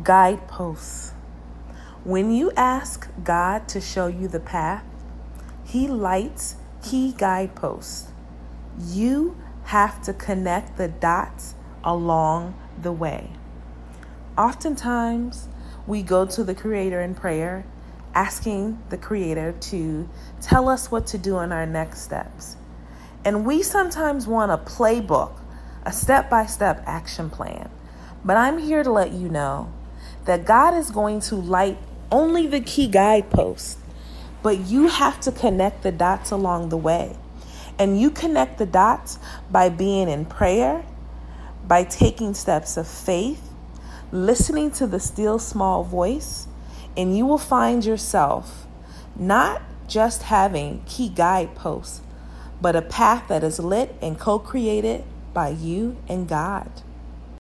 Guideposts. When you ask God to show you the path, He lights key guideposts. You have to connect the dots along the way. Oftentimes, we go to the Creator in prayer, asking the Creator to tell us what to do in our next steps. And we sometimes want a playbook, a step by step action plan. But I'm here to let you know that God is going to light only the key guideposts, but you have to connect the dots along the way. And you connect the dots by being in prayer, by taking steps of faith, listening to the still small voice, and you will find yourself not just having key guideposts, but a path that is lit and co created by you and God.